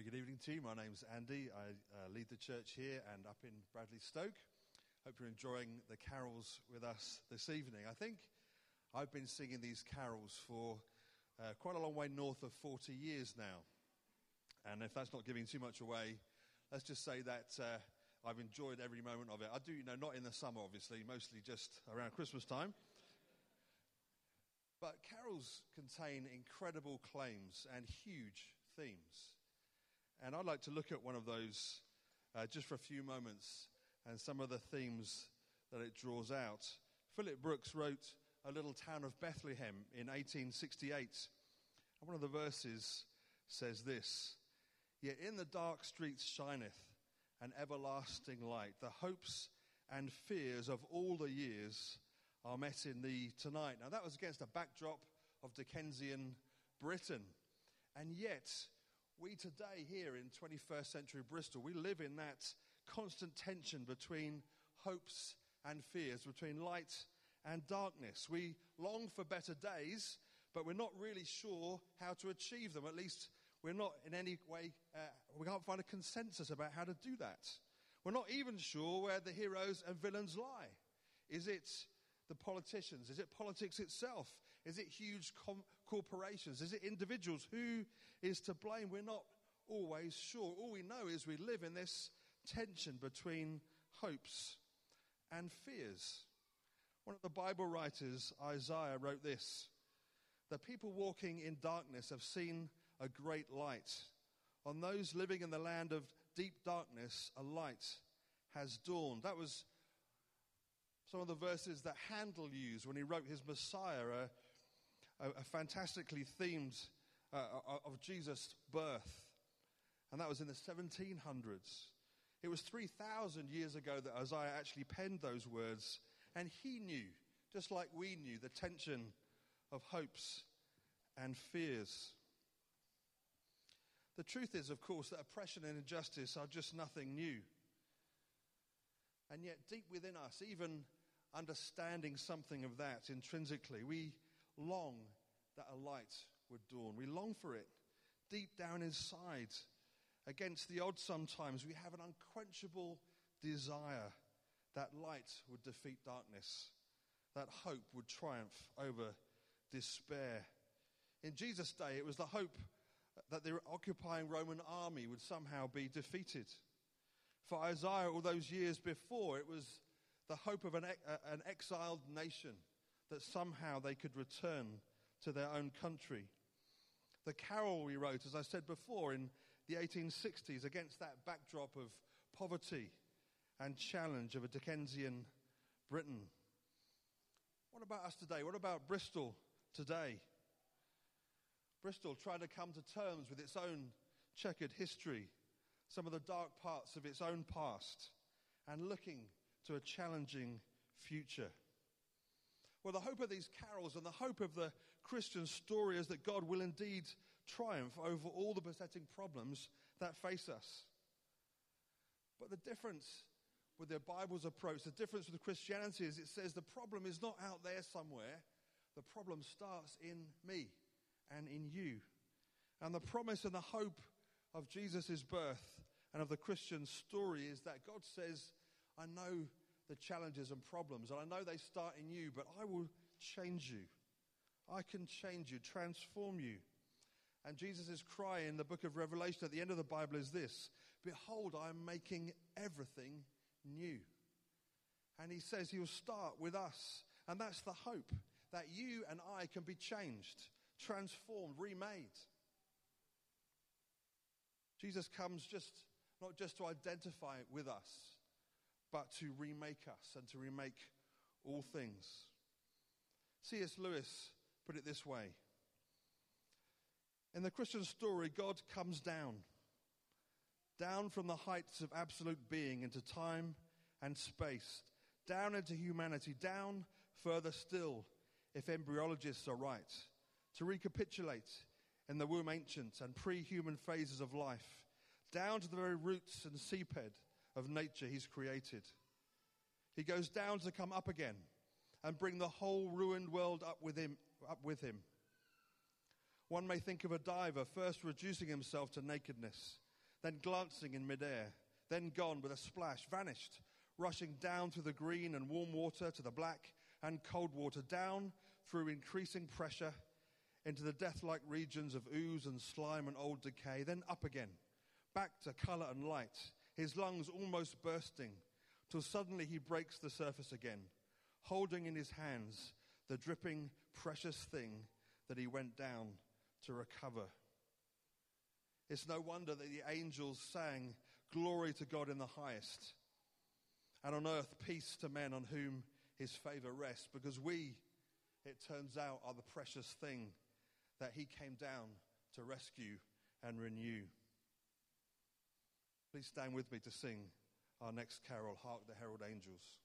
Very good evening to you. My name's Andy. I uh, lead the church here and up in Bradley Stoke. Hope you're enjoying the carols with us this evening. I think I've been singing these carols for uh, quite a long way north of 40 years now. And if that's not giving too much away, let's just say that uh, I've enjoyed every moment of it. I do, you know, not in the summer, obviously, mostly just around Christmas time. But carols contain incredible claims and huge themes. And I'd like to look at one of those uh, just for a few moments and some of the themes that it draws out. Philip Brooks wrote O Little Town of Bethlehem in 1868. And one of the verses says this Yet in the dark streets shineth an everlasting light. The hopes and fears of all the years are met in thee tonight. Now, that was against a backdrop of Dickensian Britain. And yet, we today here in 21st century Bristol, we live in that constant tension between hopes and fears, between light and darkness. We long for better days, but we're not really sure how to achieve them. At least we're not in any way, uh, we can't find a consensus about how to do that. We're not even sure where the heroes and villains lie. Is it the politicians? Is it politics itself? Is it huge com- corporations? Is it individuals? Who is to blame? We're not always sure. All we know is we live in this tension between hopes and fears. One of the Bible writers, Isaiah, wrote this The people walking in darkness have seen a great light. On those living in the land of deep darkness, a light has dawned. That was some of the verses that Handel used when he wrote his Messiah, a, a, fantastically themed uh, of Jesus' birth. And that was in the 1700s. It was 3,000 years ago that Isaiah actually penned those words, and he knew, just like we knew, the tension of hopes and fears. The truth is, of course, that oppression and injustice are just nothing new. And yet, deep within us, even understanding something of that intrinsically. We long that a light would dawn. We long for it deep down inside. Against the odds, sometimes we have an unquenchable desire that light would defeat darkness, that hope would triumph over despair. In Jesus' day, it was the hope that the occupying Roman army would somehow be defeated. For Isaiah, all those years before, it was the hope of an, uh, an exiled nation that somehow they could return to their own country. The carol we wrote, as I said before, in the 1860s against that backdrop of poverty and challenge of a Dickensian Britain. What about us today? What about Bristol today? Bristol trying to come to terms with its own checkered history, some of the dark parts of its own past, and looking to a challenging future. Well, the hope of these carols and the hope of the Christian story is that God will indeed triumph over all the besetting problems that face us. But the difference with the Bible's approach, the difference with Christianity is it says the problem is not out there somewhere, the problem starts in me and in you. And the promise and the hope of Jesus' birth and of the Christian story is that God says, I know the challenges and problems, and I know they start in you, but I will change you. I can change you, transform you. And Jesus' cry in the book of Revelation at the end of the Bible is this Behold, I am making everything new. And he says he will start with us. And that's the hope that you and I can be changed, transformed, remade. Jesus comes just not just to identify with us, but to remake us and to remake all things. C.S. Lewis put it this way In the Christian story, God comes down, down from the heights of absolute being into time and space, down into humanity, down further still, if embryologists are right, to recapitulate in the womb ancient and pre human phases of life, down to the very roots and seabed of nature he's created. He goes down to come up again and bring the whole ruined world up with him. Up with him. One may think of a diver first reducing himself to nakedness then glancing in midair, then gone with a splash, vanished, rushing down through the green and warm water to the black and cold water, down through increasing pressure into the death like regions of ooze and slime and old decay, then up again, back to color and light, his lungs almost bursting, till suddenly he breaks the surface again, holding in his hands the dripping, precious thing that he went down to recover. It's no wonder that the angels sang, Glory to God in the highest, and on earth peace to men on whom his favor rests, because we, it turns out, are the precious thing that he came down to rescue and renew. Please stand with me to sing our next carol, Hark the Herald Angels.